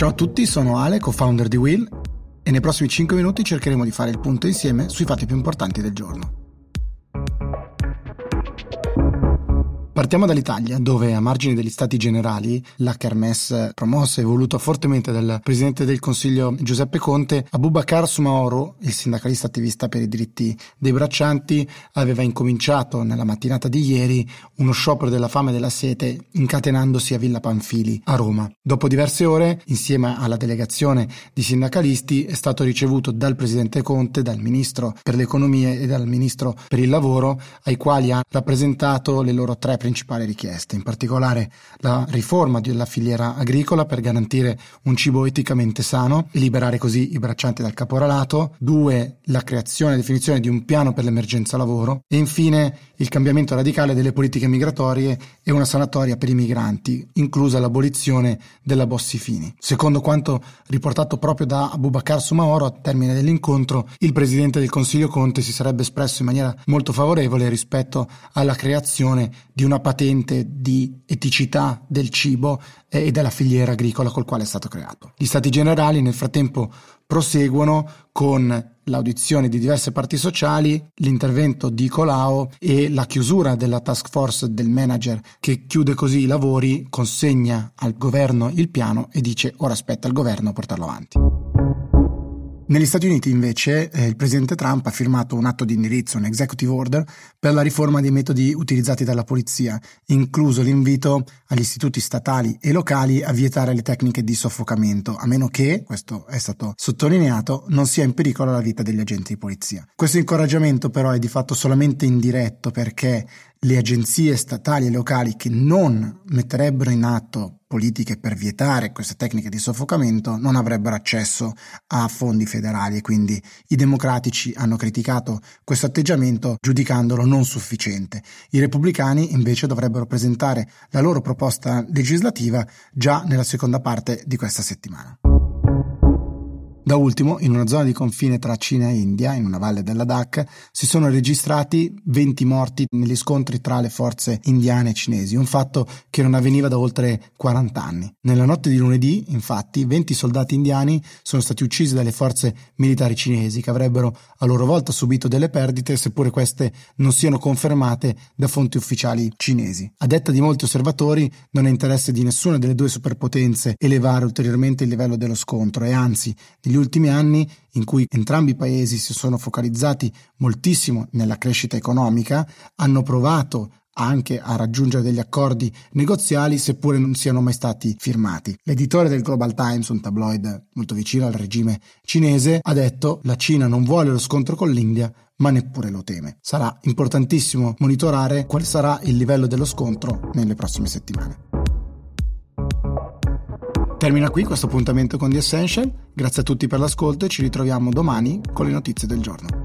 Ciao a tutti, sono Ale, co-founder di Will e nei prossimi 5 minuti cercheremo di fare il punto insieme sui fatti più importanti del giorno. Partiamo dall'Italia, dove a margine degli stati generali la kermesse promossa e voluta fortemente dal presidente del Consiglio Giuseppe Conte, Abubakar Sumaoro, il sindacalista attivista per i diritti dei braccianti, aveva incominciato nella mattinata di ieri uno sciopero della fame e della sete incatenandosi a Villa Panfili a Roma. Dopo diverse ore, insieme alla delegazione di sindacalisti, è stato ricevuto dal presidente Conte, dal ministro per l'economia e dal ministro per il lavoro, ai quali ha rappresentato le loro tre principali principali richieste, in particolare la riforma della filiera agricola per garantire un cibo eticamente sano e liberare così i braccianti dal caporalato, due, la creazione e definizione di un piano per l'emergenza lavoro e infine il cambiamento radicale delle politiche migratorie e una sanatoria per i migranti, inclusa l'abolizione della Bossi-Fini. Secondo quanto riportato proprio da Abubakar Sumaoro a termine dell'incontro, il presidente del Consiglio Conte si sarebbe espresso in maniera molto favorevole rispetto alla creazione di una patente di eticità del cibo e della filiera agricola col quale è stato creato. Gli stati generali nel frattempo proseguono con l'audizione di diverse parti sociali, l'intervento di Colau e la chiusura della task force del manager che chiude così i lavori, consegna al governo il piano e dice ora aspetta il governo a portarlo avanti. Negli Stati Uniti invece eh, il presidente Trump ha firmato un atto di indirizzo, un executive order, per la riforma dei metodi utilizzati dalla polizia, incluso l'invito agli istituti statali e locali a vietare le tecniche di soffocamento, a meno che, questo è stato sottolineato, non sia in pericolo la vita degli agenti di polizia. Questo incoraggiamento però è di fatto solamente indiretto perché le agenzie statali e locali che non metterebbero in atto politiche per vietare queste tecniche di soffocamento non avrebbero accesso a fondi federali e quindi i democratici hanno criticato questo atteggiamento giudicandolo non sufficiente. I repubblicani invece dovrebbero presentare la loro proposta legislativa già nella seconda parte di questa settimana. Da ultimo, in una zona di confine tra Cina e India, in una valle della Dak, si sono registrati 20 morti negli scontri tra le forze indiane e cinesi, un fatto che non avveniva da oltre 40 anni. Nella notte di lunedì, infatti, 20 soldati indiani sono stati uccisi dalle forze militari cinesi, che avrebbero a loro volta subito delle perdite, seppure queste non siano confermate da fonti ufficiali cinesi. A detta di molti osservatori, non è interesse di nessuna delle due superpotenze elevare ulteriormente il livello dello scontro e anzi, negli ultimi anni in cui entrambi i paesi si sono focalizzati moltissimo nella crescita economica, hanno provato anche a raggiungere degli accordi negoziali seppure non siano mai stati firmati. L'editore del Global Times, un tabloid molto vicino al regime cinese, ha detto la Cina non vuole lo scontro con l'India ma neppure lo teme. Sarà importantissimo monitorare quale sarà il livello dello scontro nelle prossime settimane. Termina qui questo appuntamento con The Essential, grazie a tutti per l'ascolto e ci ritroviamo domani con le notizie del giorno.